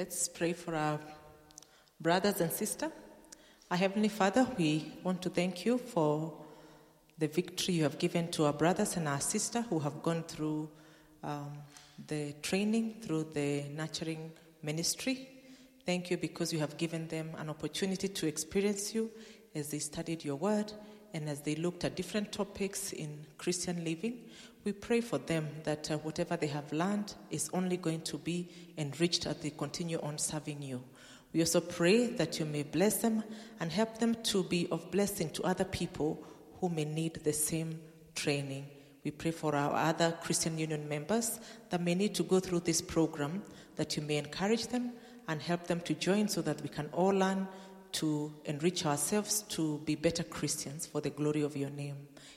let's pray for our brothers and sisters. Our Heavenly Father, we want to thank you for the victory you have given to our brothers and our sisters who have gone through um, the training, through the nurturing ministry. Thank you because you have given them an opportunity to experience you as they studied your word and as they looked at different topics in Christian living. We pray for them that uh, whatever they have learned is only going to be enriched as they continue on serving you. We also pray that you may bless them and help them to be of blessing to other people who may need the same training. We pray for our other Christian Union members that may need to go through this program, that you may encourage them and help them to join so that we can all learn to enrich ourselves to be better Christians for the glory of your name.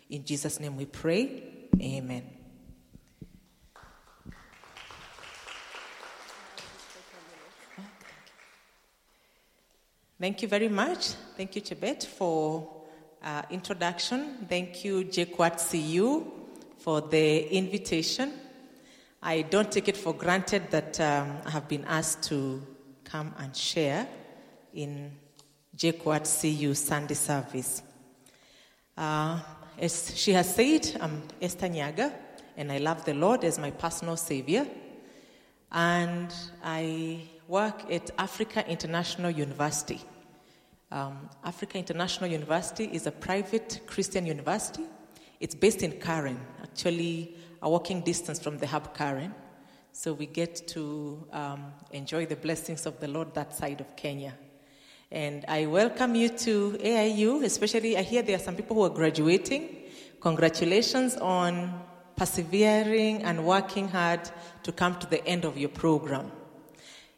In Jesus' name we pray. Amen. Thank you very much. Thank you, Chebet, for uh, introduction. Thank you, JKUAT CU, for the invitation. I don't take it for granted that um, I have been asked to come and share in JKUAT CU Sunday service. Uh, as she has said, I'm Esther Nyagah, and I love the Lord as my personal savior. And I work at Africa International University. Um, Africa International University is a private Christian university. It's based in Karen, actually a walking distance from the hub Karen. So we get to um, enjoy the blessings of the Lord that side of Kenya. And I welcome you to AIU, especially I hear there are some people who are graduating. Congratulations on persevering and working hard to come to the end of your program.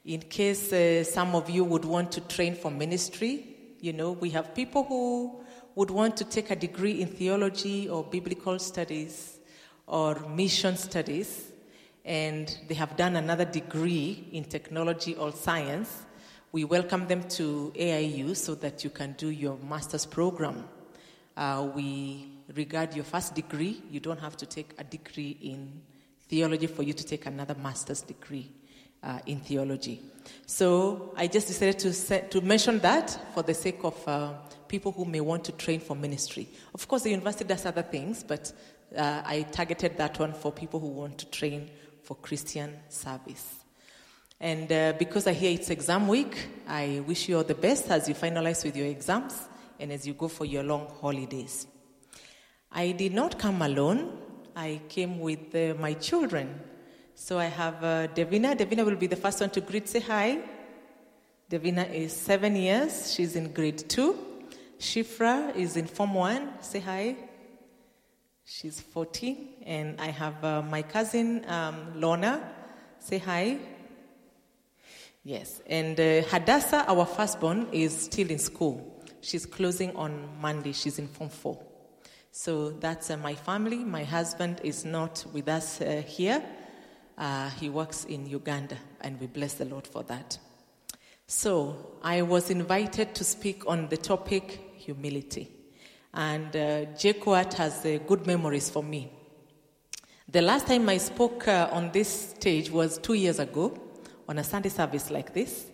In case uh, some of you would want to train for ministry, you know, we have people who would want to take a degree in theology or biblical studies or mission studies, and they have done another degree in technology or science we welcome them to AIU so that you can do your master's program. Uh, we regard your first degree, you don't have to take a degree in theology for you to take another master's degree uh, in theology. So I just decided to, set, to mention that for the sake of uh, people who may want to train for ministry. Of course, the university does other things, but uh, I targeted that one for people who want to train for Christian service. And uh, because I hear it's exam week, I wish you all the best as you finalize with your exams and as you go for your long holidays. I did not come alone, I came with uh, my children. So I have uh, Devina. Devina will be the first one to greet, say hi. Devina is seven years, she's in grade two. Shifra is in Form 1, say hi. She's 14. And I have uh, my cousin um, Lorna, say hi. Yes, and uh, Hadassah, our firstborn, is still in school. She's closing on Monday. She's in Form 4. So that's uh, my family. My husband is not with us uh, here. Uh, he works in Uganda, and we bless the Lord for that. So I was invited to speak on the topic humility. And uh, has uh, good memories for me. The last time I spoke uh, on this stage was two years ago on a Sunday service like this.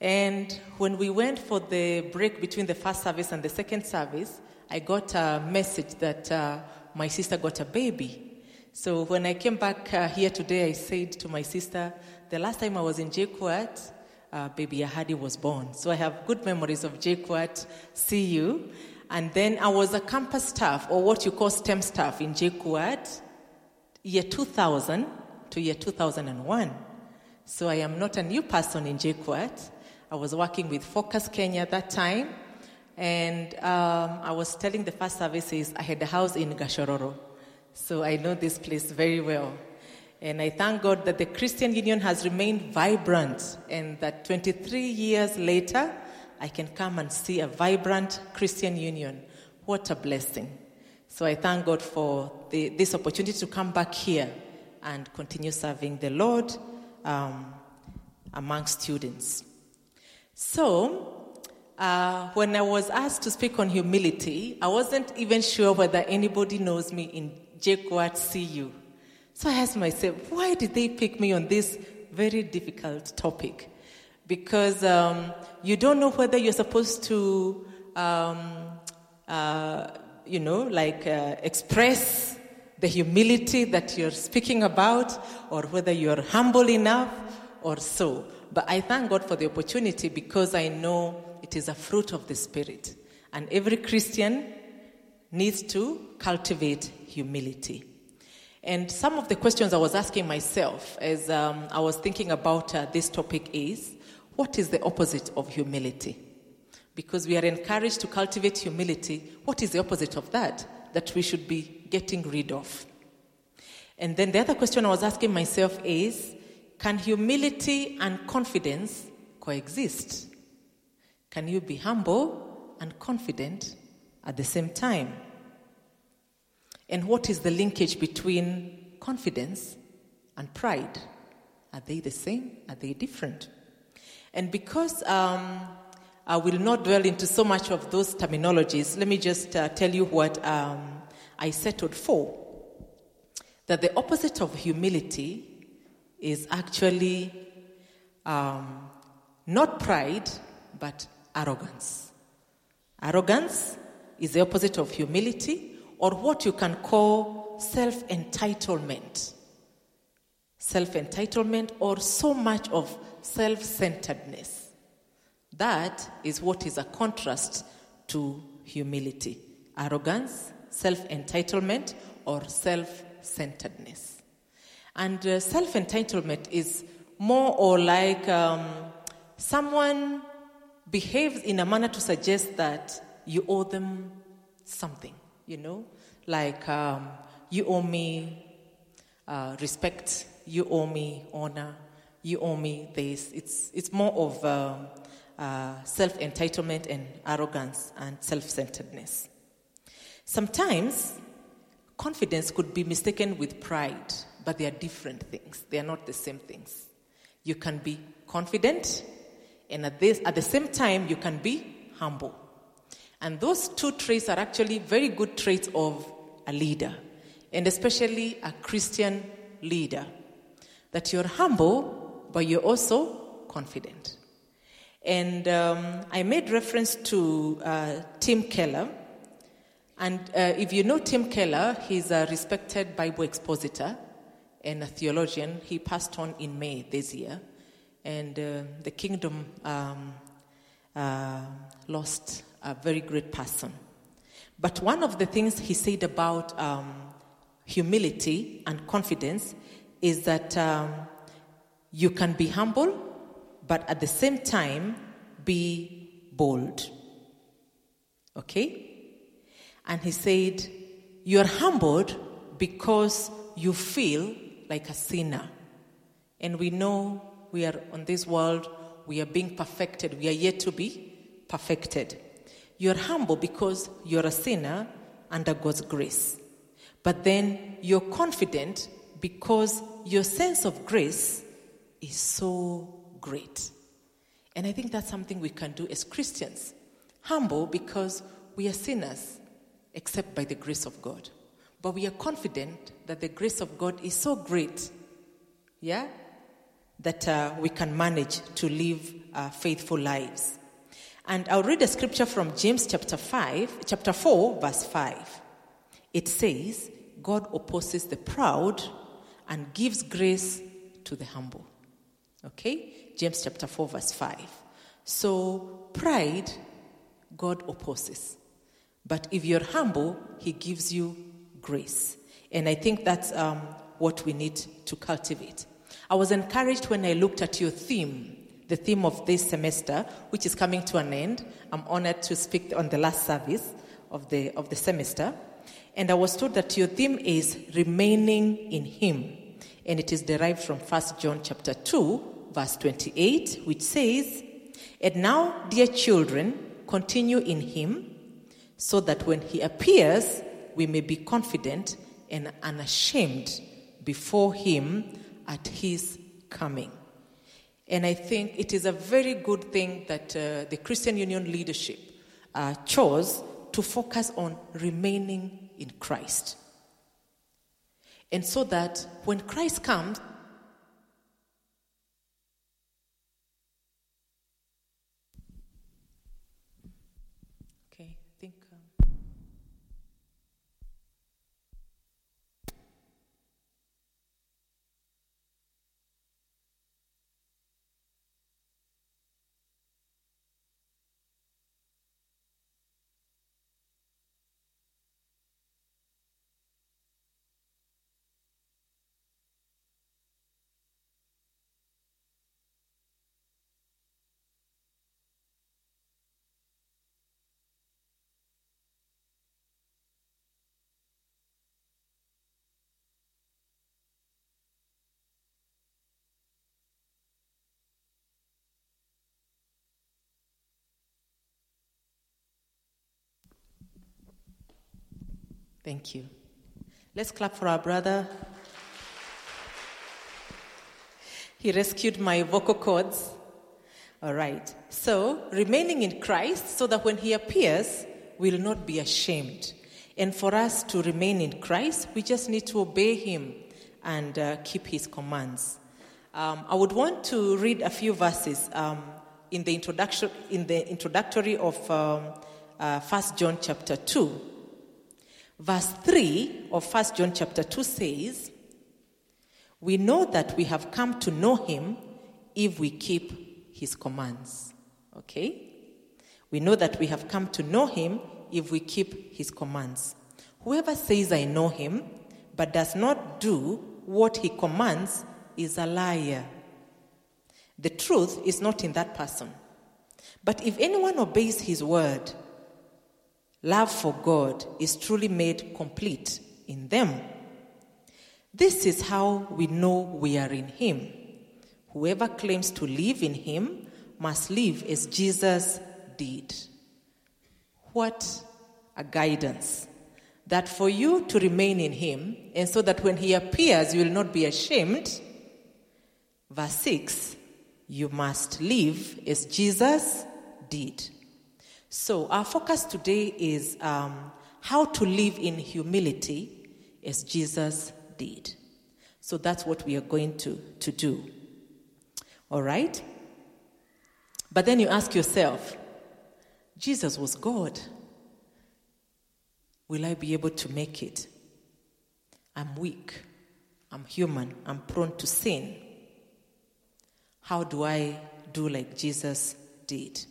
And when we went for the break between the first service and the second service, I got a message that uh, my sister got a baby. So when I came back uh, here today, I said to my sister, the last time I was in JKUAT, uh, baby Ahadi was born. So I have good memories of JKUAT CU. And then I was a campus staff, or what you call STEM staff in JKUAT, year 2000 to year 2001. So I am not a new person in JKUAT. I was working with Focus Kenya at that time. And um, I was telling the first services I had a house in Gachororo. So I know this place very well. And I thank God that the Christian Union has remained vibrant and that 23 years later, I can come and see a vibrant Christian Union. What a blessing. So I thank God for the, this opportunity to come back here and continue serving the Lord um, among students. So, uh, when I was asked to speak on humility, I wasn't even sure whether anybody knows me in JKUAT CU. So I asked myself, why did they pick me on this very difficult topic? because um, you don't know whether you're supposed to, um, uh, you know, like uh, express the humility that you're speaking about, or whether you're humble enough or so. But I thank God for the opportunity because I know it is a fruit of the Spirit. And every Christian needs to cultivate humility. And some of the questions I was asking myself as um, I was thinking about uh, this topic is what is the opposite of humility? Because we are encouraged to cultivate humility. What is the opposite of that? That we should be getting rid of. And then the other question I was asking myself is can humility and confidence coexist? Can you be humble and confident at the same time? And what is the linkage between confidence and pride? Are they the same? Are they different? And because um, I will not dwell into so much of those terminologies, let me just uh, tell you what um, I settled for. That the opposite of humility is actually um, not pride, but arrogance. Arrogance is the opposite of humility, or what you can call self entitlement. Self entitlement, or so much of self centeredness. That is what is a contrast to humility arrogance, self entitlement, or self centeredness. And uh, self entitlement is more or like um, someone behaves in a manner to suggest that you owe them something, you know, like um, you owe me uh, respect, you owe me honor, you owe me this. It's, it's more of um, uh, self entitlement and arrogance and self centeredness. Sometimes confidence could be mistaken with pride, but they are different things. They are not the same things. You can be confident, and at, this, at the same time, you can be humble. And those two traits are actually very good traits of a leader, and especially a Christian leader. That you're humble, but you're also confident. And um, I made reference to uh, Tim Keller. And uh, if you know Tim Keller, he's a respected Bible expositor and a theologian. He passed on in May this year. And uh, the kingdom um, uh, lost a very great person. But one of the things he said about um, humility and confidence is that um, you can be humble, but at the same time, be bold. Okay? And he said, You are humbled because you feel like a sinner. And we know we are on this world, we are being perfected. We are yet to be perfected. You are humble because you're a sinner under God's grace. But then you're confident because your sense of grace is so great. And I think that's something we can do as Christians. Humble because we are sinners, except by the grace of God. But we are confident that the grace of God is so great, yeah, that uh, we can manage to live uh, faithful lives. And I'll read a scripture from James chapter 5, chapter 4, verse 5. It says, God opposes the proud and gives grace to the humble. Okay? James chapter 4, verse 5. So, pride, God opposes. But if you're humble, He gives you grace. And I think that's um, what we need to cultivate. I was encouraged when I looked at your theme, the theme of this semester, which is coming to an end. I'm honored to speak on the last service of the, of the semester. And I was told that your theme is remaining in Him. And it is derived from 1 John chapter 2, verse 28, which says, And now, dear children, continue in him, so that when he appears, we may be confident and unashamed before him at his coming. And I think it is a very good thing that uh, the Christian Union leadership uh, chose to focus on remaining in Christ. And so that when Christ comes, think. Um, Thank you. Let's clap for our brother. He rescued my vocal cords. All right. So, remaining in Christ so that when he appears, we'll not be ashamed. And for us to remain in Christ, we just need to obey him and uh, keep his commands. Um, I would want to read a few verses um, in, the introduction, in the introductory of um, uh, 1 John chapter 2. Verse 3 of 1 John chapter 2 says, We know that we have come to know him if we keep his commands. Okay? We know that we have come to know him if we keep his commands. Whoever says, I know him, but does not do what he commands is a liar. The truth is not in that person. But if anyone obeys his word, love for God is truly made complete in them. This is how we know we are in Him. Whoever claims to live in Him must live as Jesus did. What a guidance! That for you to remain in Him, and so that when He appears, you will not be ashamed. Verse 6 You must live as Jesus did. So, our focus today is um, how to live in humility as Jesus did. So, that's what we are going to, to do. All right? But then you ask yourself Jesus was God. Will I be able to make it? I'm weak. I'm human. I'm prone to sin. How do I do like Jesus did?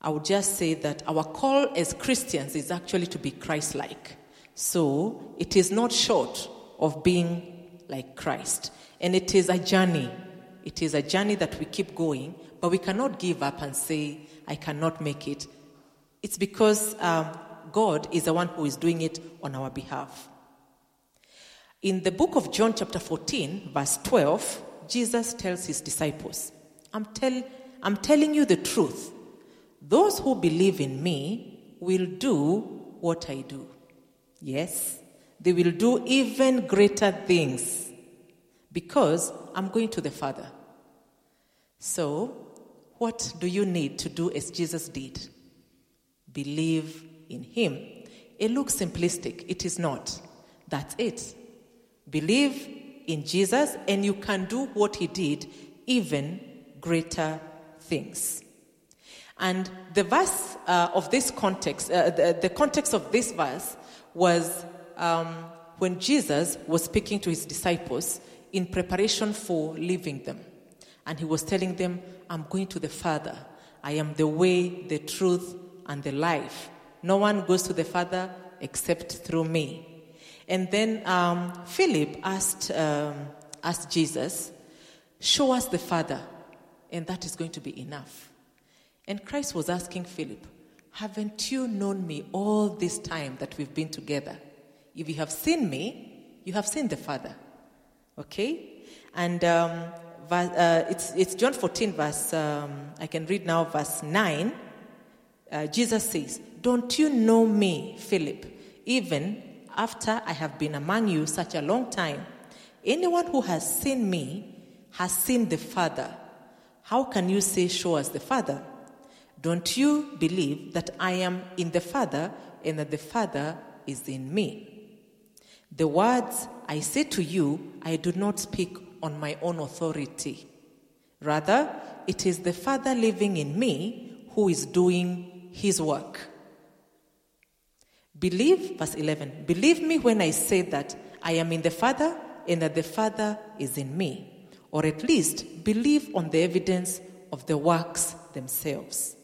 I would just say that our call as Christians is actually to be Christ like. So it is not short of being like Christ. And it is a journey. It is a journey that we keep going, but we cannot give up and say, I cannot make it. It's because um, God is the one who is doing it on our behalf. In the book of John, chapter 14, verse 12, Jesus tells his disciples, I'm, tell, I'm telling you the truth. Those who believe in me will do what I do. Yes, they will do even greater things because I'm going to the Father. So, what do you need to do as Jesus did? Believe in Him. It looks simplistic, it is not. That's it. Believe in Jesus, and you can do what He did, even greater things. And the verse uh, of this context, uh, the, the, context of this verse was um, when Jesus was speaking to his disciples in preparation for leaving them. And he was telling them, I'm going to the Father. I am the way, the truth, and the life. No one goes to the Father except through me. And then um, Philip asked, um, asked Jesus, Show us the Father, and that is going to be enough. And Christ was asking Philip, Haven't you known me all this time that we've been together? If you have seen me, you have seen the Father. Okay? And um, uh, it's, it's John 14, verse, um, I can read now, verse 9. Uh, Jesus says, Don't you know me, Philip, even after I have been among you such a long time? Anyone who has seen me has seen the Father. How can you say, Show us the Father? Don't you believe that I am in the Father and that the Father is in me? The words I say to you, I do not speak on my own authority. Rather, it is the Father living in me who is doing his work. Believe, verse 11, believe me when I say that I am in the Father and that the Father is in me. Or at least believe on the evidence of the works themselves.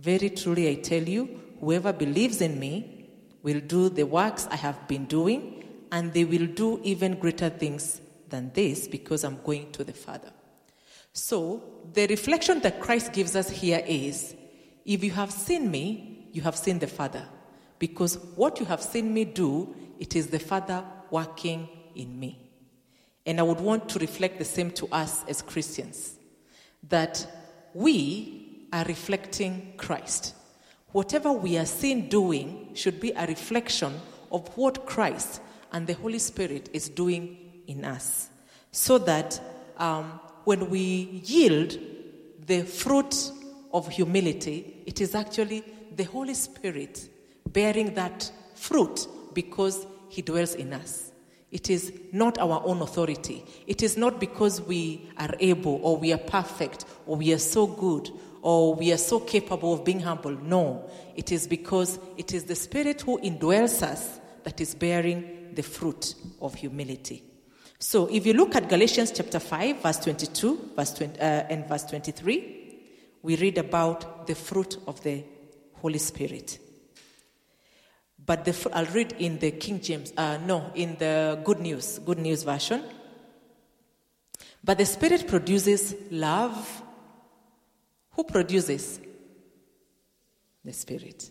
Very truly, I tell you, whoever believes in me will do the works I have been doing, and they will do even greater things than this because I'm going to the Father. So, the reflection that Christ gives us here is if you have seen me, you have seen the Father. Because what you have seen me do, it is the Father working in me. And I would want to reflect the same to us as Christians that we are reflecting Christ. Whatever we are seen doing should be a reflection of what Christ and the Holy Spirit is doing in us. So that um, when we yield the fruit of humility, it is actually the Holy Spirit bearing that fruit because He dwells in us. It is not our own authority. It is not because we are able or we are perfect or we are so good or we are so capable of being humble. No, it is because it is the Spirit who indwells us that is bearing the fruit of humility. So if you look at Galatians chapter 5, verse 22 verse 20, uh, and verse 23, we read about the fruit of the Holy Spirit. But the, I'll read in the King James, uh, no, in the Good News, Good News version. But the Spirit produces love. Who produces? The Spirit.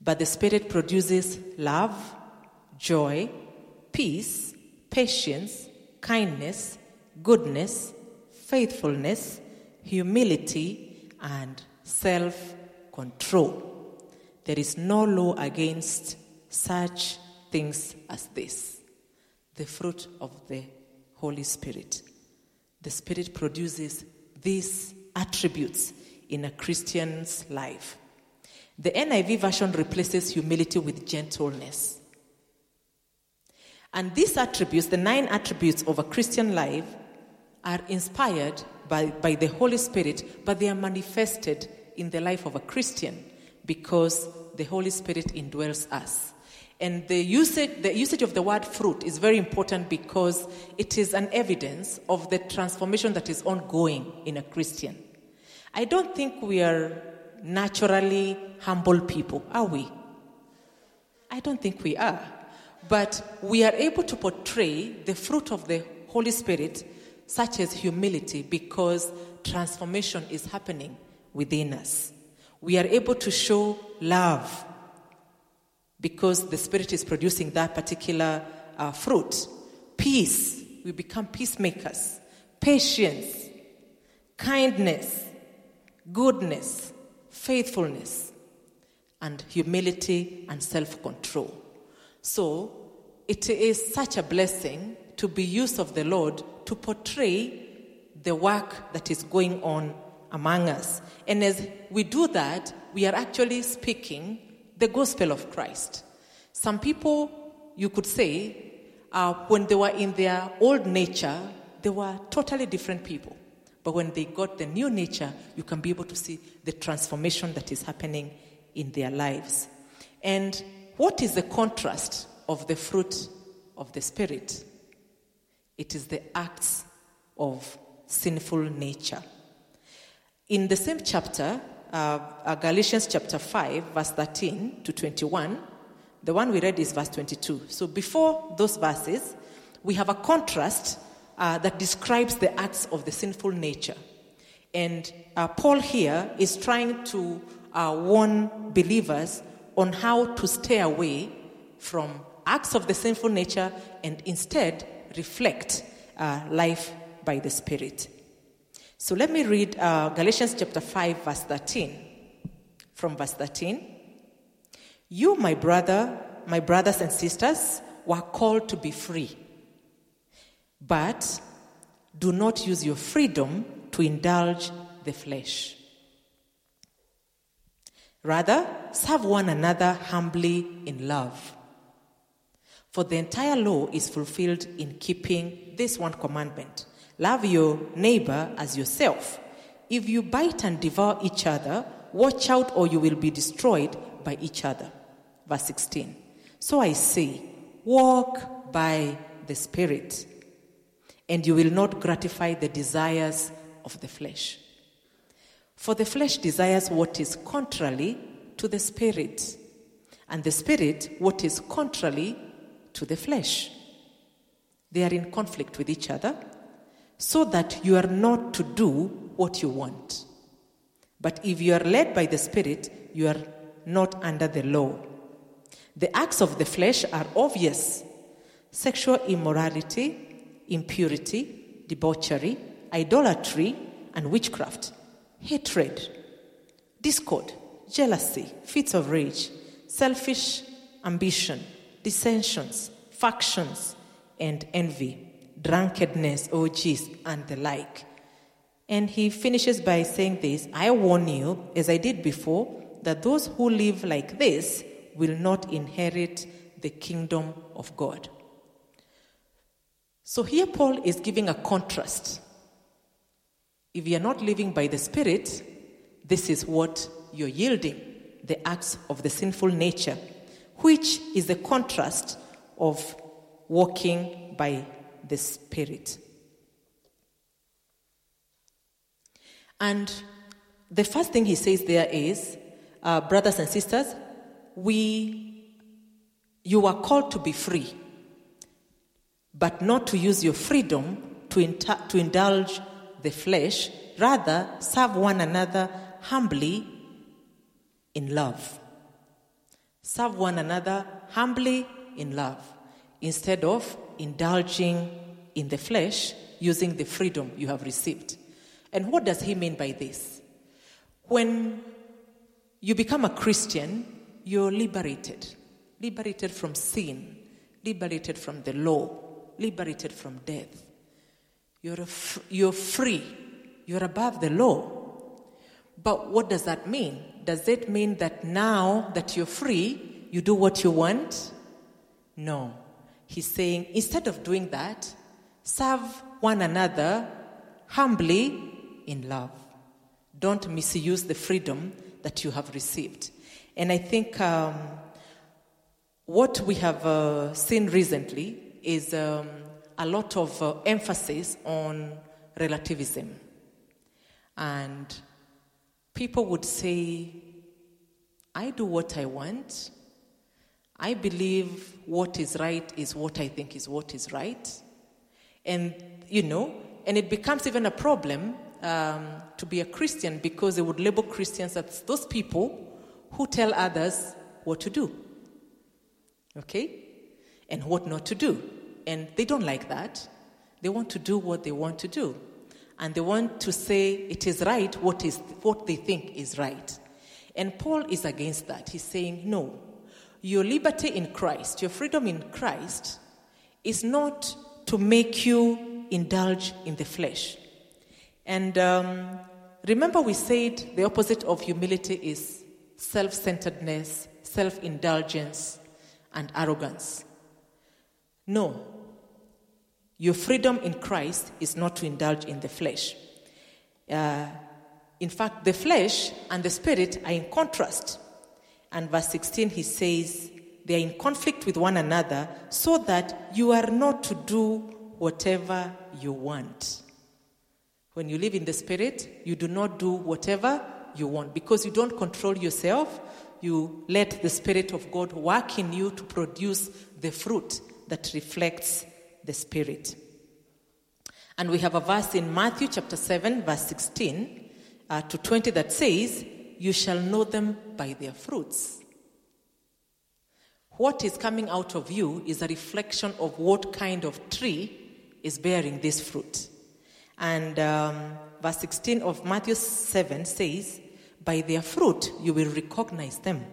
But the Spirit produces love, joy, peace, patience, kindness, goodness, faithfulness, humility, and self control. There is no law against such things as this the fruit of the Holy Spirit. The Spirit produces these attributes in a Christian's life. The NIV version replaces humility with gentleness. And these attributes, the nine attributes of a Christian life, are inspired by, by the Holy Spirit, but they are manifested in the life of a Christian because the Holy Spirit indwells us. And the usage, the usage of the word fruit is very important because it is an evidence of the transformation that is ongoing in a Christian. I don't think we are naturally humble people, are we? I don't think we are. But we are able to portray the fruit of the Holy Spirit, such as humility, because transformation is happening within us we are able to show love because the Spirit is producing that particular uh, fruit. Peace, we become peacemakers. Patience, kindness, goodness, faithfulness, and humility and self control. So, it is such a blessing to be used of the Lord to portray the work that is going on among us. And as we do that, we are actually speaking the gospel of Christ. Some people, you could say, uh, when they were in their old nature, they were totally different people. But when they got the new nature, you can be able to see the transformation that is happening in their lives. And what is the contrast of the fruit of the Spirit? It is the acts of sinful nature. In the same chapter, uh, uh, Galatians chapter 5, verse 13 to 21, the one we read is verse 22. So before those verses, we have a contrast uh, that describes the acts of the sinful nature. And uh, Paul here is trying to uh, warn believers on how to stay away from acts of the sinful nature and instead reflect uh, life by the Spirit. So let me read uh, Galatians chapter 5, verse 13. From verse 13. You, my brother, my brothers and sisters, were called to be free. But do not use your freedom to indulge the flesh. Rather, serve one another humbly in love. For the entire law is fulfilled in keeping this one commandment Love your neighbor as yourself. If you bite and devour each other, watch out or you will be destroyed by each other. Verse 16. So I say, walk by the Spirit, and you will not gratify the desires of the flesh. For the flesh desires what is contrary to the Spirit, and the Spirit what is contrary to the flesh. They are in conflict with each other, so that you are not to do what you want. But if you are led by the Spirit, you are not under the law. The acts of the flesh are obvious sexual immorality, impurity, debauchery, idolatry, and witchcraft, hatred, discord, jealousy, fits of rage, selfish ambition, dissensions, factions, and envy, drunkenness, oh, orgies, and the like. And he finishes by saying this I warn you, as I did before, that those who live like this will not inherit the kingdom of God. So here Paul is giving a contrast. If you are not living by the Spirit, this is what you're yielding the acts of the sinful nature, which is the contrast of walking by the Spirit. And the first thing he says there is, uh, brothers and sisters, we, you are called to be free, but not to use your freedom to, inter- to indulge the flesh. Rather, serve one another humbly in love. Serve one another humbly in love instead of indulging in the flesh using the freedom you have received. And what does he mean by this? When you become a Christian, you're liberated. Liberated from sin, liberated from the law, liberated from death. You're, you're free. You're above the law. But what does that mean? Does it mean that now that you're free, you do what you want? No. He's saying instead of doing that, serve one another humbly in love. Don't misuse the freedom that you have received. And I think um, what we have uh, seen recently is um, a lot of uh, emphasis on relativism. And people would say, I do what I want. I believe what is right is what I think is what is right. And, you know, and it becomes even a problem um, to be a Christian because they would label Christians as those people who tell others what to do, okay, and what not to do. And they don't like that. They want to do what they want to do. And they want to say it is right what, is, what they think is right. And Paul is against that. He's saying, no, your liberty in Christ, your freedom in Christ, is not to make you indulge in the flesh. And um, remember, we said the opposite of humility is self centeredness, self indulgence, and arrogance. No, your freedom in Christ is not to indulge in the flesh. Uh, in fact, the flesh and the spirit are in contrast. And verse 16, he says, they are in conflict with one another so that you are not to do whatever you want. When you live in the Spirit, you do not do whatever you want because you don't control yourself. You let the Spirit of God work in you to produce the fruit that reflects the Spirit. And we have a verse in Matthew chapter 7, verse 16 uh, to 20 that says, You shall know them by their fruits. What is coming out of you is a reflection of what kind of tree is bearing this fruit. And um, verse 16 of Matthew 7 says, By their fruit you will recognize them.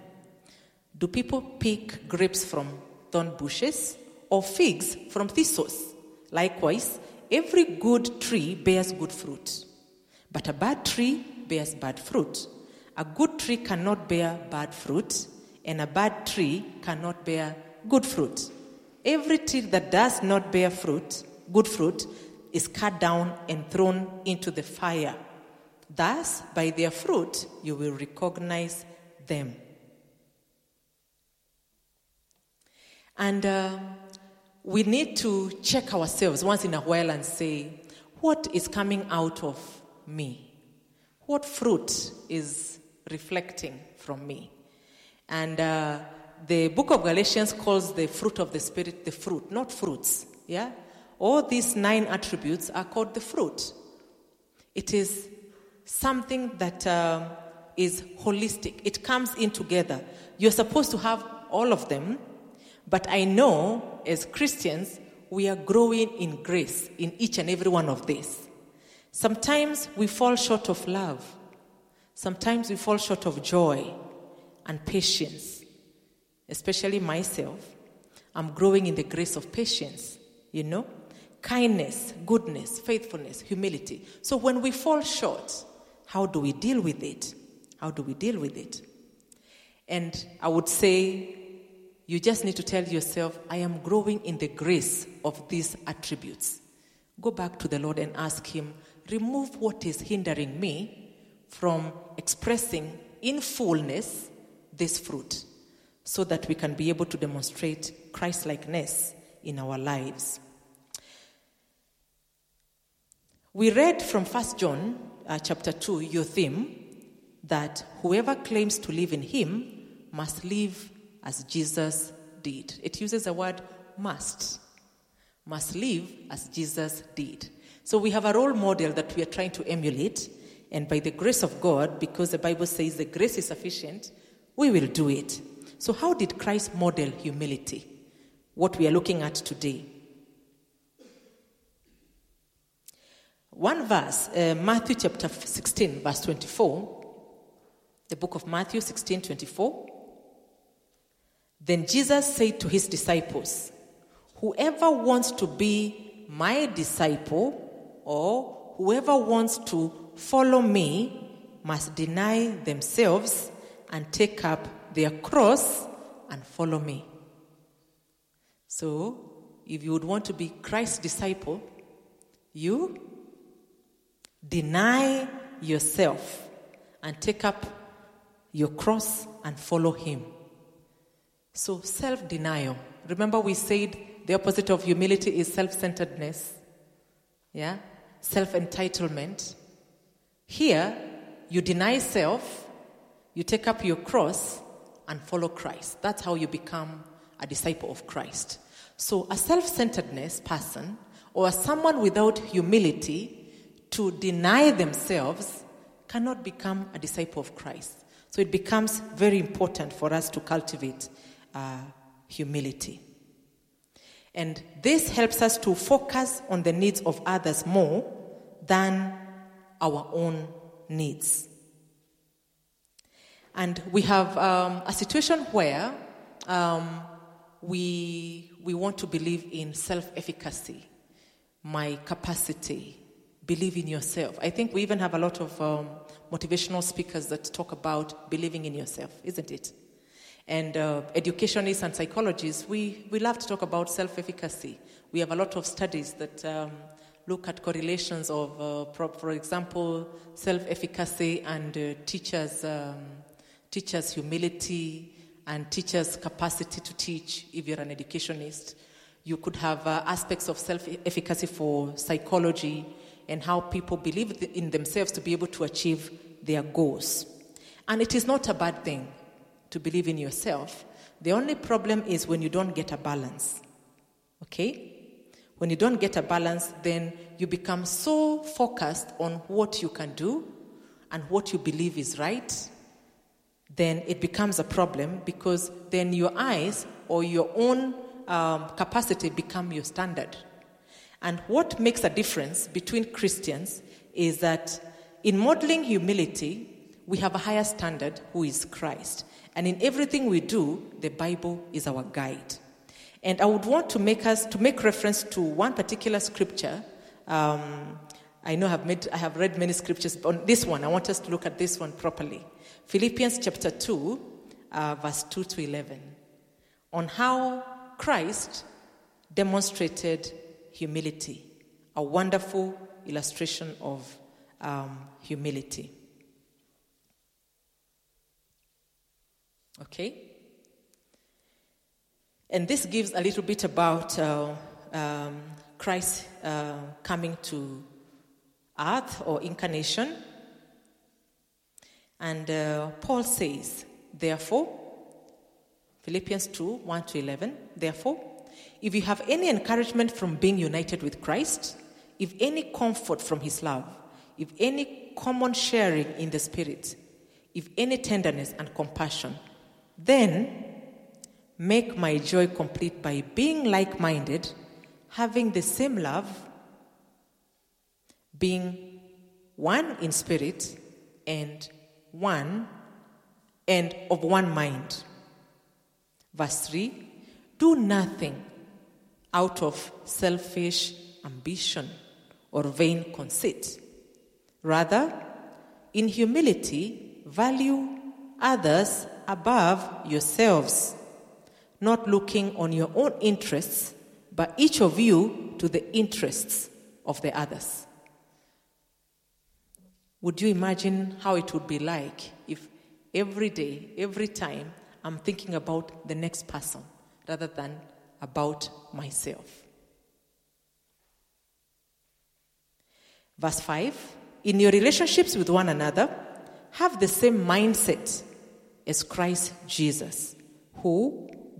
Do people pick grapes from thorn bushes or figs from thistles? Likewise, every good tree bears good fruit, but a bad tree bears bad fruit. A good tree cannot bear bad fruit, and a bad tree cannot bear good fruit. Every tree that does not bear fruit, good fruit, is cut down and thrown into the fire. Thus, by their fruit, you will recognize them. And uh, we need to check ourselves once in a while and say, what is coming out of me? What fruit is reflecting from me? And uh, the book of Galatians calls the fruit of the Spirit the fruit, not fruits. Yeah? All these nine attributes are called the fruit. It is something that um, is holistic, it comes in together. You're supposed to have all of them, but I know as Christians, we are growing in grace in each and every one of these. Sometimes we fall short of love, sometimes we fall short of joy and patience, especially myself. I'm growing in the grace of patience, you know? Kindness, goodness, faithfulness, humility. So when we fall short, how do we deal with it? How do we deal with it? And I would say you just need to tell yourself, I am growing in the grace of these attributes. Go back to the Lord and ask Him, remove what is hindering me from expressing in fullness this fruit so that we can be able to demonstrate Christ likeness in our lives. We read from 1 John uh, chapter 2, your theme, that whoever claims to live in him must live as Jesus did. It uses the word must. Must live as Jesus did. So we have a role model that we are trying to emulate, and by the grace of God, because the Bible says the grace is sufficient, we will do it. So, how did Christ model humility? What we are looking at today. One verse, uh, Matthew chapter 16, verse 24, the book of Matthew 16, 24. Then Jesus said to his disciples, Whoever wants to be my disciple or whoever wants to follow me must deny themselves and take up their cross and follow me. So, if you would want to be Christ's disciple, you deny yourself and take up your cross and follow him. So, self denial. Remember, we said the opposite of humility is self centeredness, yeah? Self entitlement. Here, you deny self, you take up your cross, and follow Christ. That's how you become a disciple of Christ. So, a self centeredness person or someone without humility to deny themselves cannot become a disciple of Christ. So, it becomes very important for us to cultivate uh, humility. And this helps us to focus on the needs of others more than our own needs. And we have um, a situation where um, we, we want to believe in self efficacy, my capacity, believe in yourself. I think we even have a lot of um, motivational speakers that talk about believing in yourself, isn't it? And uh, educationists and psychologists, we, we love to talk about self efficacy. We have a lot of studies that um, look at correlations of, uh, for, for, example, self efficacy and uh, teachers' um, teachers' humility and teachers' capacity to teach if you're an educationist. You could have uh, aspects of self efficacy for psychology and how people believe in themselves to be able to achieve their goals. And it is not a bad thing to believe in yourself. The only problem is when you don't get a balance. Okay? When you don't get a balance, then you become so focused on what you can do and what you believe is right, then it becomes a problem because then your eyes or your own um, capacity become your standard. And what makes a difference between Christians is that in modeling humility, we have a higher standard who is Christ. And in everything we do, the Bible is our guide. And I would want to make us to make reference to one particular scripture. Um, I know I have, made, I have read many scriptures, but on this one, I want us to look at this one properly. Philippians chapter 2, uh, verse 2 to 11, on how Christ demonstrated humility, a wonderful illustration of um, humility. Okay? And this gives a little bit about uh, um, Christ uh, coming to earth or incarnation. And uh, Paul says, therefore, Philippians 2 1 to 11, therefore, if you have any encouragement from being united with Christ, if any comfort from his love, if any common sharing in the Spirit, if any tenderness and compassion, then make my joy complete by being like minded, having the same love, being one in spirit, and one and of one mind. Verse 3 Do nothing out of selfish ambition or vain conceit. Rather, in humility, value others above yourselves, not looking on your own interests, but each of you to the interests of the others. Would you imagine how it would be like if every day, every time, I'm thinking about the next person rather than about myself? Verse 5 In your relationships with one another, have the same mindset as Christ Jesus, who,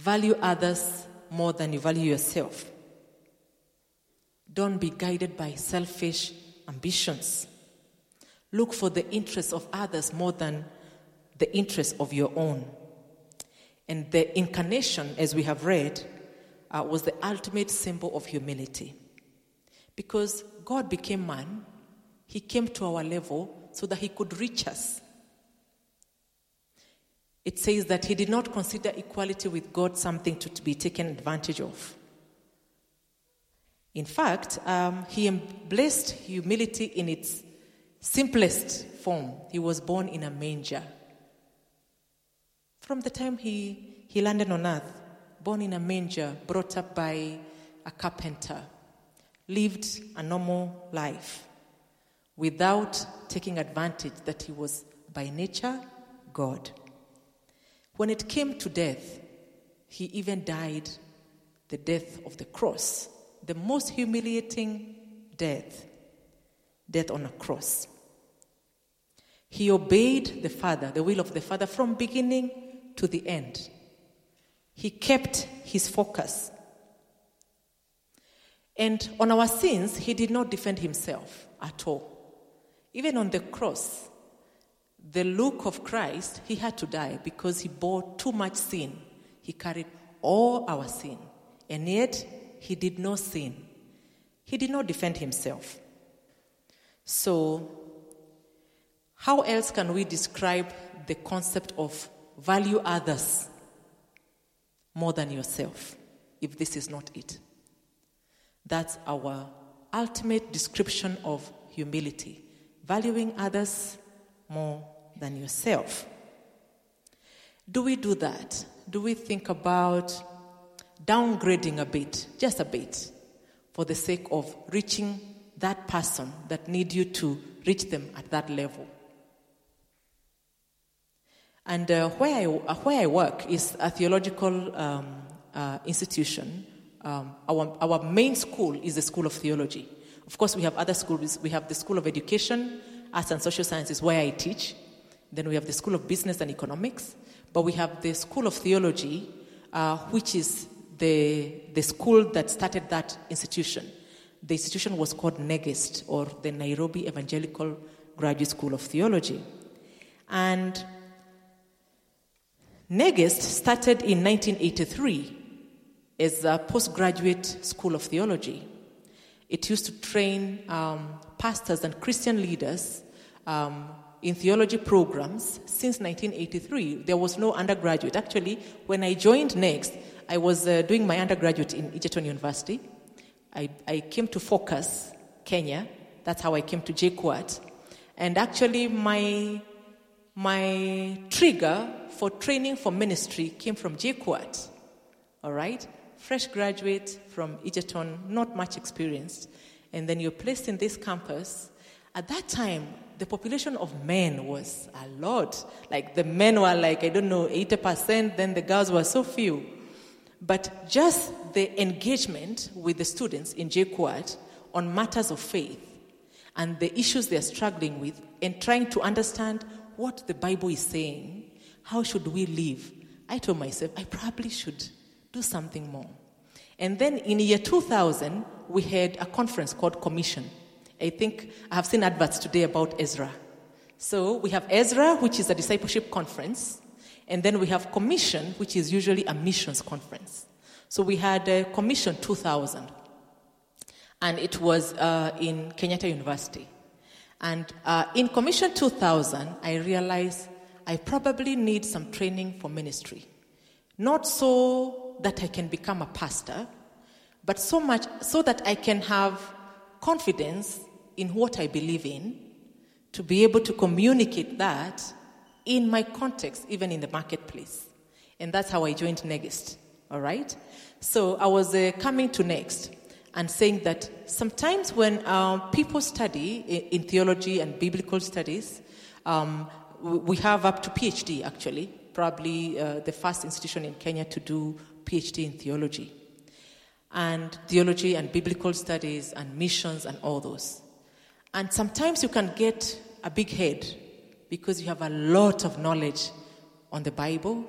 Value others more than you value yourself. Don't be guided by selfish ambitions. Look for the interests of others more than the interests of your own. And the incarnation, as we have read, uh, was the ultimate symbol of humility. Because God became man, He came to our level so that He could reach us. It says that He did not consider equality with God something to be taken advantage of. In fact, um, He embraced humility in its simplest form, he was born in a manger. From the time he, he landed on earth, born in a manger, brought up by a carpenter, lived a normal life without taking advantage that he was by nature God. When it came to death, he even died the death of the cross, the most humiliating death death on a cross. He obeyed the Father, the will of the Father, from beginning to the end. He kept his focus. And on our sins, he did not defend himself at all. Even on the cross, the look of Christ, he had to die because he bore too much sin. He carried all our sin. And yet, he did not sin. He did not defend himself. So, how else can we describe the concept of value others more than yourself if this is not it? That's our ultimate description of humility valuing others more than yourself. Do we do that? Do we think about downgrading a bit, just a bit, for the sake of reaching that person that need you to reach them at that level. And uh, where, I, uh, where I work is a theological um, uh, institution. Um, our, our main school is the School of Theology. Of course, we have other schools. We have the School of Education, Arts and Social Sciences, where I teach. Then we have the School of Business and Economics. But we have the School of Theology, uh, which is the, the school that started that institution. The institution was called NEGST, or the Nairobi Evangelical Graduate School of Theology. And NEGST started in 1983 as a postgraduate school of theology. It used to train um, pastors and Christian leaders um, in theology programs since 1983. There was no undergraduate. Actually, when I joined NEGST, I was uh, doing my undergraduate in Egerton University. I, I came to Focus, Kenya. That's how I came to JKUAT. And actually, my, my trigger for training for ministry came from JKUAT. All right? fresh graduate from Egerton, not much experienced, and then you're placed in this campus. At that time, the population of men was a lot. Like the men were like, I don't know, 80%, then the girls were so few. But just the engagement with the students in JKUAT on matters of faith and the issues they're struggling with and trying to understand what the Bible is saying, how should we live? I told myself, I probably should do something more. And then in year 2000, we had a conference called Commission. I think I have seen adverts today about Ezra. So we have Ezra, which is a discipleship conference, and then we have Commission, which is usually a missions conference. So we had a Commission 2000, and it was uh, in Kenyatta University. And uh, in Commission 2000, I realized I probably need some training for ministry. Not so that I can become a pastor, but so much so that I can have confidence in what I believe in, to be able to communicate that in my context, even in the marketplace. And that's how I joined NEGST. All right? So I was uh, coming to NEGST and saying that sometimes when um, people study in, in, theology and biblical studies, um, we have up to PhD actually, probably uh, the first institution in Kenya to do PhD in theology, and theology and biblical studies and missions and all those. And sometimes you can get a big head because you have a lot of knowledge on the Bible,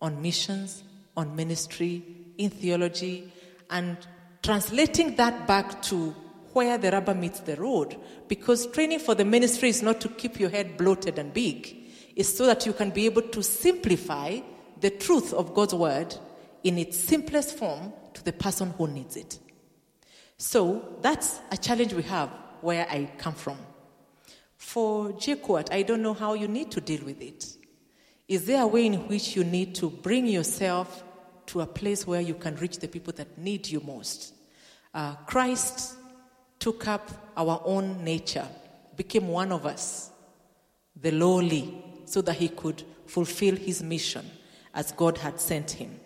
on missions, on ministry, in theology, and translating that back to where the rubber meets the road. Because training for the ministry is not to keep your head bloated and big, it's so that you can be able to simplify the truth of God's word in its simplest form to the person who needs it. So that's a challenge we have where I come from. For JKUAT, I don't know how you need to deal with it. Is there a way in which you need to bring yourself to a place where you can reach the people that need you most? Uh, Christ took up our own nature, became one of us, the lowly, so that he could fulfill his mission as God had sent him.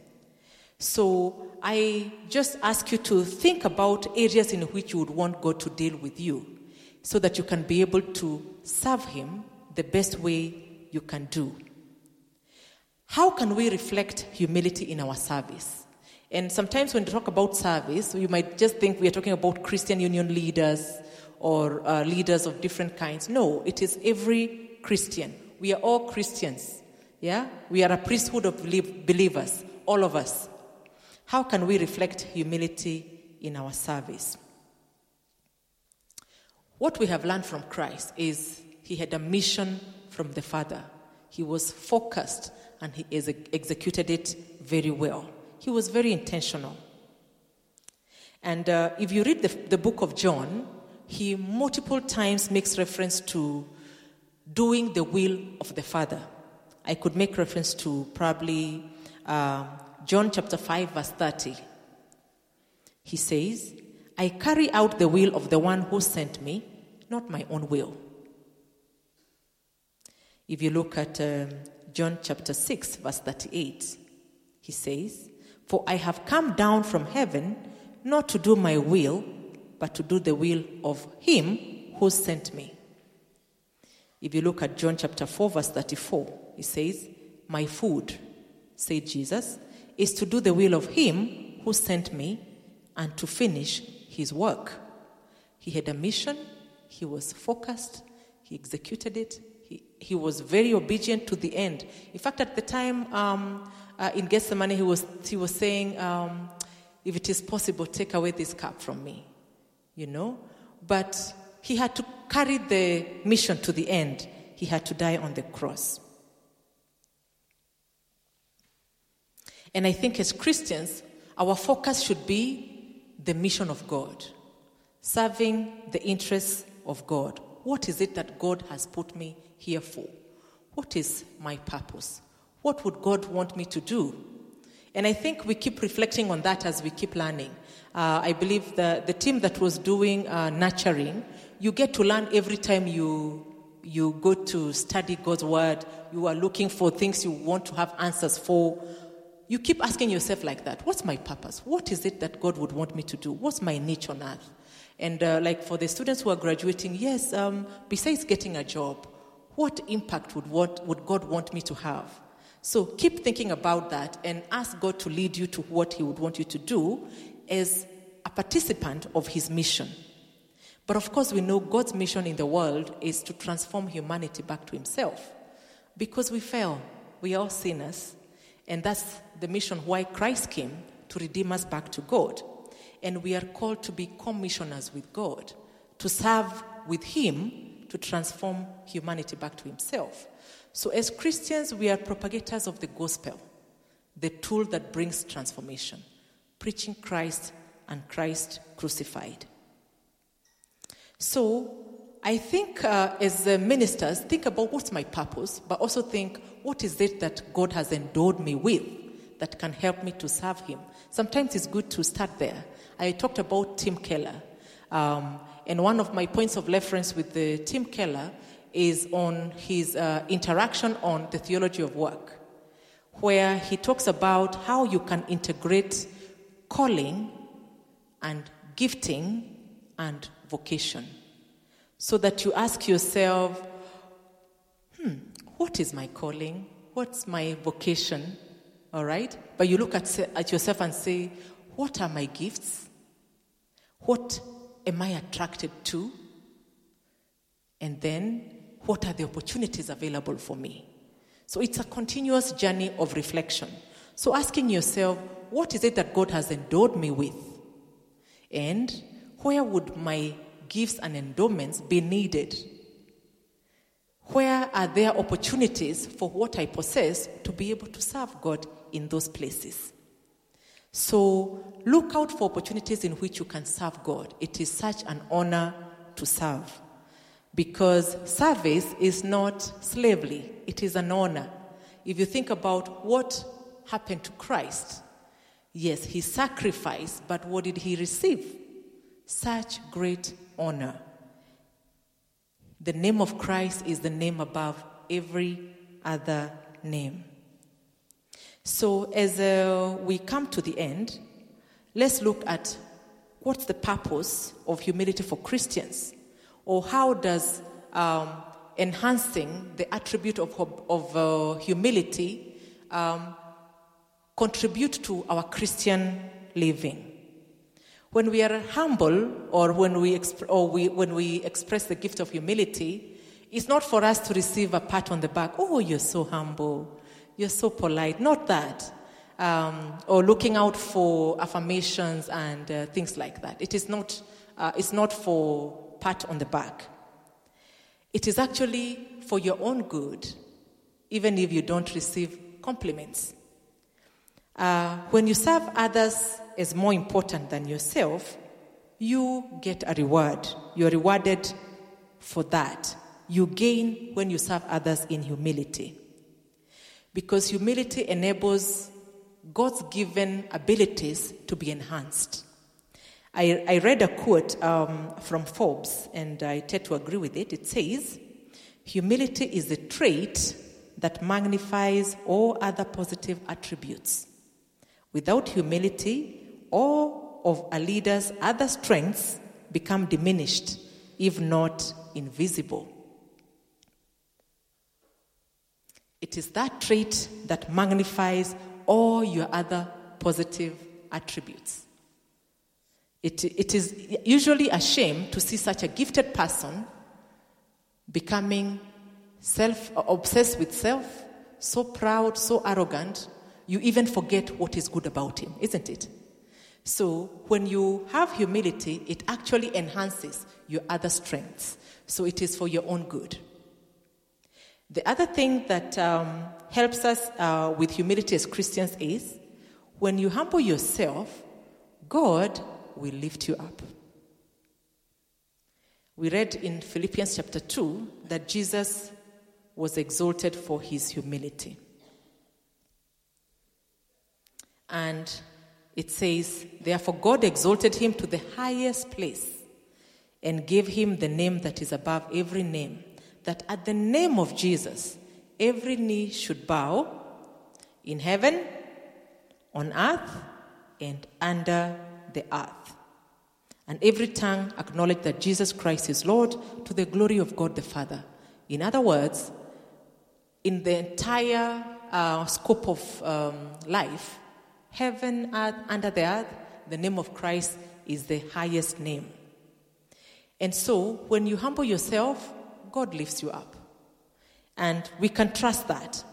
So I just ask you to think about areas in which you would want God to deal with you so that you can be able to serve Him the best way you can do. How can we reflect humility in our service? And sometimes when we talk about service, you might just think we are talking about Christian union leaders or uh, leaders of different kinds. No, it is every Christian. We are all Christians. Yeah? We are a priesthood of believers, all of us. How can we reflect humility in our service? What we have learned from Christ is he had a mission from the Father. He was focused and he executed it very well. He was very intentional. And uh, if you read the, the book of John, he multiple times makes reference to doing the will of the Father. I could make reference to probably uh, John chapter 5, verse 30. He says, I carry out the will of the one who sent me, not my own will. If you look at um, John chapter 6, verse 38, he says, For I have come down from heaven not to do my will, but to do the will of him who sent me. If you look at John chapter 4, verse 34, he says, My food, said Jesus, is to do the will of Him who sent me and to finish His work. He had a mission, He was focused, He executed it, He, he was very obedient to the end. In fact, at the time um, uh, in Gethsemane, he was, he was saying, um, If it is possible, take away this cup from me. you know, but he had to carry the mission to the end. He had to die on the cross. And I think as Christians, our focus should be the mission of God, serving the interests of God. What is it that God has put me here for? What is my purpose? What would God want me to do? And I think we keep reflecting on that as we keep learning. Uh, I believe the, the team that was doing uh, nurturing, you get to learn every time you, you go to study God's word. You are looking for things you want to have answers for. You keep asking yourself like that What's my purpose? What is it that God would want me to do? What's my niche on earth? And uh, like for the students who are graduating, yes, um, besides getting a job, what impact would, what, would God want me to have? So keep thinking about that and ask God to lead you to what He would want you to do as a participant of His mission. But of course, we know God's mission in the world is to transform humanity back to Himself because we fail. We are sinners. And that's the mission why Christ came to redeem us back to God. And we are called to be commissioners with God, to serve with Him to transform humanity back to Himself. So, as Christians, we are propagators of the gospel, the tool that brings transformation, preaching Christ and Christ crucified. So, I think uh, as ministers, think about what's my purpose, but also think what is it that God has endowed me with that can help me to serve Him. Sometimes it's good to start there. I talked about Tim Keller, um, and one of my points of reference with the Tim Keller is on his uh, interaction on the theology of work, where he talks about how you can integrate calling and gifting and vocation so that you ask yourself, what is my calling? What's my vocation? All right? But you look at, at yourself and say, what are my gifts? What am I attracted to? And then, what are the opportunities available for me? So it's a continuous journey of reflection. So asking yourself, what is it that God has endowed me with? And where would my gifts and endowments be needed? Where are there opportunities for what I possess to be able to serve God in those places? So look out for opportunities in which you can serve God. It is such an honor to serve because service is not slavery, it is an honor. If you think about what happened to Christ, yes, he sacrificed, but what did he receive? Such great honor. The name of Christ is the name above every other name. So, as uh, we come to the end, let's look at what's the purpose of humility for Christians, or how does um, enhancing the attribute of, of uh, humility um, contribute to our Christian living. When we are humble or when we, exp- or we, when we express the gift of humility, it's not for us to receive a pat on the back. Oh, you're so humble. You're so polite. Not that. Um, or looking out for affirmations and uh, things like that. It is not, uh, it's not for pat on the back. It is actually for your own good, even if you don't receive compliments. Uh, when you serve others as more important than yourself, you get a reward. You're rewarded for that. You gain when you serve others in humility. Because humility enables God's given abilities to be enhanced. I, I read a quote um, from Forbes, and I tend to agree with it. It says, Humility is a trait that magnifies all other positive attributes. Without humility, all of a leader's other strengths become diminished, if not invisible. It is that trait that magnifies all your other positive attributes. It, it is usually a shame to see such a gifted person becoming self obsessed with self, so proud, so arrogant, you even forget what is good about him, isn't it? So when you have humility, it actually enhances your other strengths. So it is for your own good. The other thing that um, helps us uh, with humility as Christians is when you humble yourself, God will lift you up. We read in Philippians chapter 2 that Jesus was exalted for his humility. And it says, Therefore, God exalted him to the highest place and gave him the name that is above every name, that at the name of Jesus, every knee should bow in heaven, on earth, and under the earth. And every tongue acknowledge that Jesus Christ is Lord to the glory of God the Father. In other words, in the entire uh, scope of um, life, heaven, earth, under the earth, the name of Christ is the highest name. And so, when you humble yourself, God lifts you up. And we can trust that.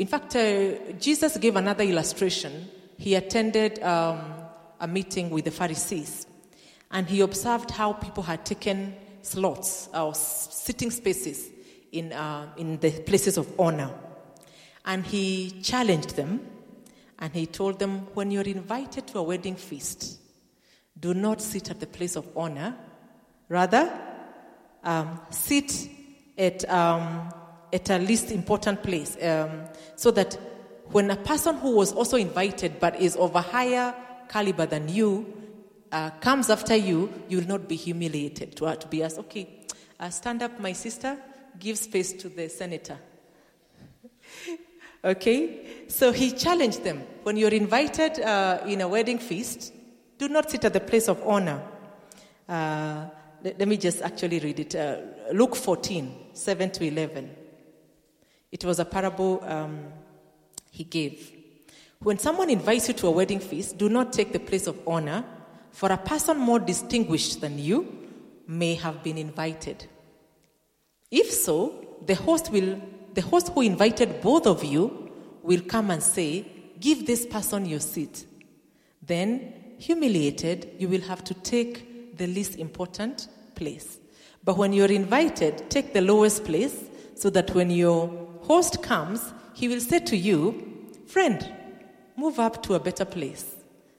In fact, uh, Jesus gave another illustration. He attended um, a meeting with the Pharisees, and he observed how people had taken slots or sitting spaces in, uh, in the places of honor. And he challenged them and he told them, When you're invited to a wedding feast, do not sit at the place of honor. Rather, um, sit at, um, at a least important place um, so that when a person who was also invited but is of a higher caliber than you uh, comes after you, you will not be humiliated to, uh, to be asked, okay, uh, stand up, my sister, give space to the senator. Okay? So he challenged them. When you're invited uh, in a wedding feast, do not sit at the place of honor. Uh, let, let, me just actually read it. Uh, Luke 14, 7 to 11. It was a parable um, he gave. When someone invites you to a wedding feast, do not take the place of honor, for a person more distinguished than you may have been invited. If so, the host will the host who invited both of you will come and say, Give this person your seat. Then, humiliated, you will have to take the least important place. But when you're invited, take the lowest place so that when your host comes, he will say to you, Friend, move up to a better place.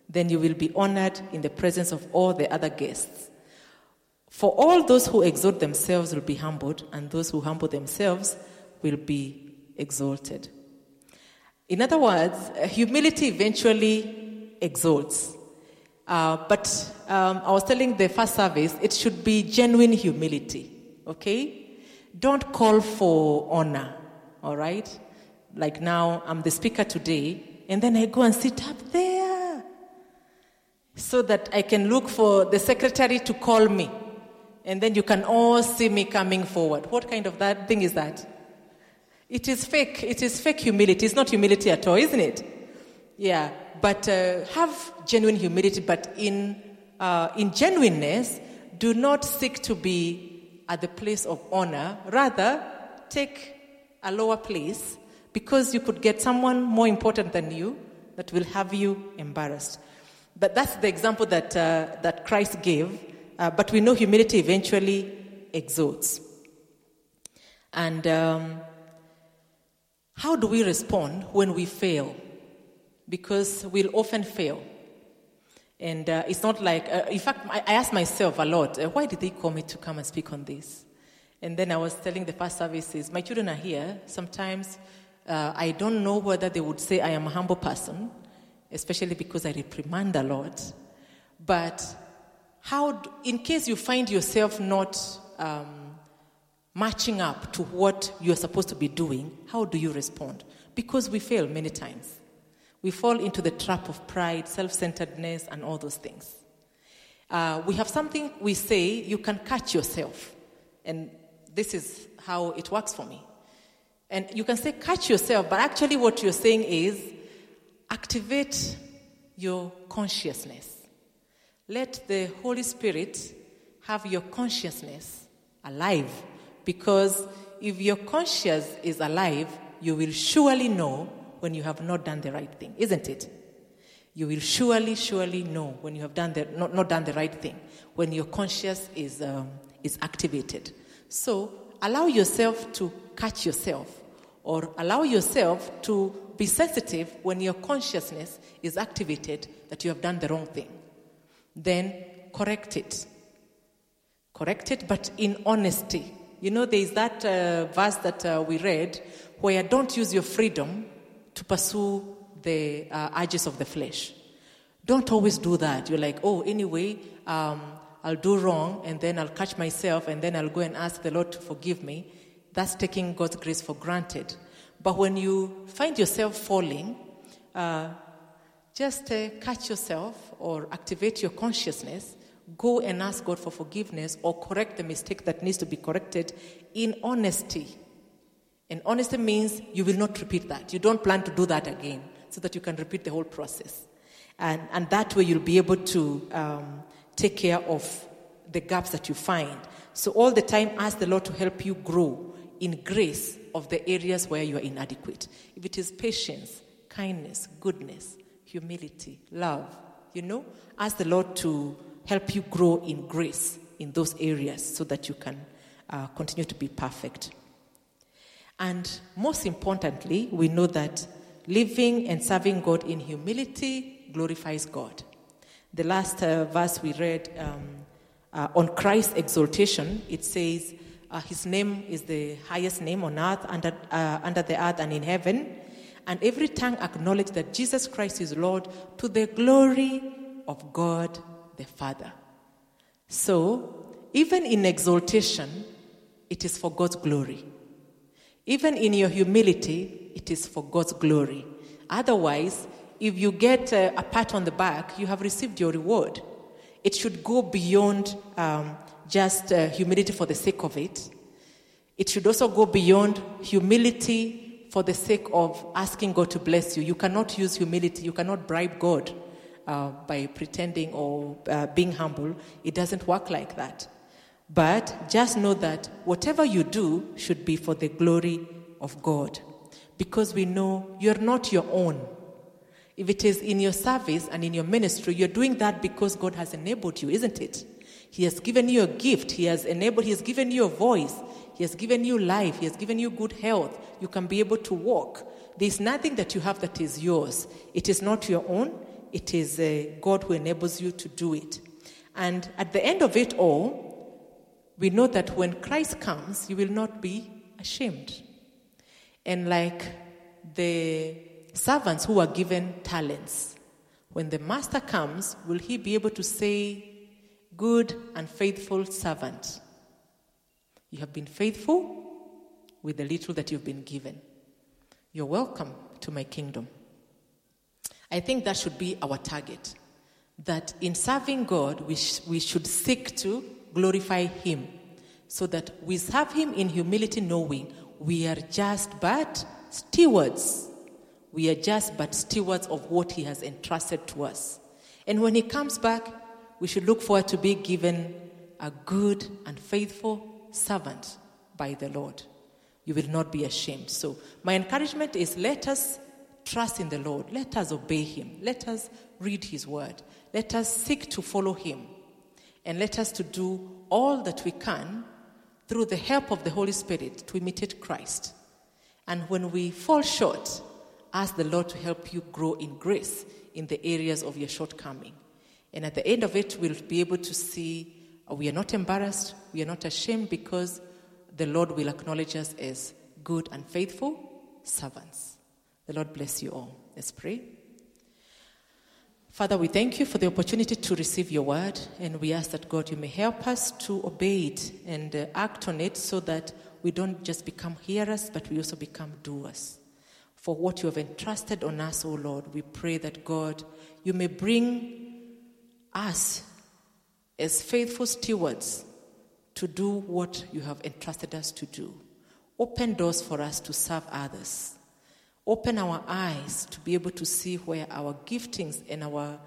Then you will be honored in the presence of all the other guests. For all those who exalt themselves will be humbled, and those who humble themselves will be exalted. In other words, humility eventually exalts. Uh, but um, I was telling the first service, it should be genuine humility, okay? Don't call for honor, all right? Like now, I'm the speaker today, and then I go and sit up there so that I can look for the secretary to call me. And then you can all see me coming forward. What kind of that thing is that? It is fake. It is fake humility. It's not humility at all, isn't it? Yeah. But uh, have genuine humility, but in, uh, in genuineness, do not seek to be at the place of honor. Rather, take a lower place because you could get someone more important than you that will have you embarrassed. But that's the example that, uh, that Christ gave. Uh, but we know humility eventually exalts. And um, how do we respond when we fail? Because we'll often fail. And uh, it's not like, uh, in fact, I, ask myself a lot, uh, why did they call me to come and speak on this? And then I was telling the first services, my children are here. Sometimes uh, I don't know whether they would say I am a humble person, especially because I reprimand a lot. But how, in case you find yourself not um, matching up to what you're supposed to be doing, how do you respond? Because we fail many times. We fall into the trap of pride, self centeredness, and all those things. Uh, we have something we say, you can catch yourself. And this is how it works for me. And you can say, catch yourself, but actually, what you're saying is activate your consciousness. Let the Holy Spirit have your consciousness alive because if your conscience is alive, you will surely know when you have not done the right thing, isn't it? you will surely, surely know when you have done the, not, not done the right thing, when your conscience is, um, is activated. So allow yourself to catch yourself or allow yourself to be sensitive when your consciousness is activated that you have done the wrong thing. Then correct it. Correct it, but in honesty. You know, there is that uh, verse that uh, we read where don't use your freedom to pursue the uh, urges of the flesh. Don't always do that. You're like, oh, anyway, um, I'll do wrong and then I'll catch myself and then I'll go and ask the Lord to forgive me. That's taking God's grace for granted. But when you find yourself falling, uh, just uh, catch yourself or activate your consciousness. Go and ask God for forgiveness or correct the mistake that needs to be corrected in honesty. And honesty means you will not repeat that. You don't plan to do that again so that you can repeat the whole process. And, and that way you'll be able to um, take care of the gaps that you find. So all the time, ask the Lord to help you grow in grace of the areas where you are inadequate. If it is patience, kindness, goodness, humility, love, you know, ask the Lord to help you grow in grace in those areas so that you can uh, continue to be perfect. And most importantly, we know that living and serving God in humility glorifies God. The last uh, verse we read um, uh, on Christ's exaltation, it says, uh, His name is the highest name on earth, under, uh, under the earth, and in heaven. And every tongue acknowledge that Jesus Christ is Lord to the glory of God the Father. So, even in exaltation, it is for God's glory. Even in your humility, it is for God's glory. Otherwise, if you get a, a pat on the back, you have received your reward. It should go beyond um, just uh, humility for the sake of it. It should also go beyond humility for the sake of asking God to bless you. You cannot use humility, you cannot bribe God uh, by pretending or uh, being humble. It doesn't work like that. But just know that whatever you do should be for the glory of God. Because we know you're not your own. If it is in your service and in your ministry, you're doing that because God has enabled you, isn't it? He has given you a gift. He has enabled, He has given you a voice. He has given you life. He has given you good health. You can be able to walk. There's nothing that you have that is yours. It is not your own. It is uh, God who enables you to do it. And at the end of it all, we know that when Christ comes, you will not be ashamed. And like the servants who are given talents. When the master comes, will he be able to say, Good and faithful servant? You have been faithful with the little that you've been given. You're welcome to my kingdom. I think that should be our target. That in serving God, we, sh- we should seek to glorify Him. So that we serve Him in humility, knowing we are just but stewards we are just but stewards of what He has entrusted to us. And when He comes back, we should look forward to be given a good and faithful servant by the Lord. You will not be ashamed. So, my encouragement is let us trust in the Lord. Let us obey Him. Let us read His word. Let us seek to follow Him. And let us to do all that we can through the help of the Holy Spirit to imitate Christ. And when we fall short, ask the Lord to help you grow in grace in the areas of your shortcoming. And at the end of it, we'll be able to see uh, we are not embarrassed, we are not ashamed because the Lord will acknowledge us as good and faithful servants. The Lord bless you all. Let's pray. Father, we thank you for the opportunity to receive your word, and we ask that God, you may help us to obey it and uh, act on it so that we don't just become hearers, but we also become doers for what you have entrusted on us, O Lord. We pray that, God, you may bring us as faithful stewards to do what you have entrusted us to do. Open doors for us to serve others. Open our eyes to be able to see where our giftings and our,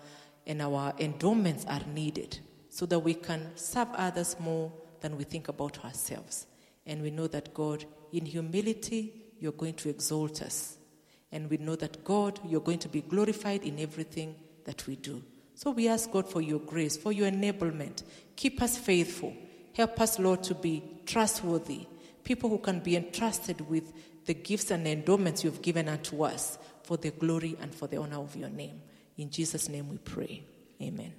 and our endowments are needed so that we can serve others more than we think about ourselves. And we know that, God, in humility, you're going to exalt us and we know that God, you're going to be glorified in everything that we do. So we ask God for your grace, for your enablement. Keep us faithful. Help us, Lord, to be trustworthy, people who can be entrusted with the gifts and endowments you've given unto us for the glory and for the honor of your name. In Jesus' name we pray. Amen.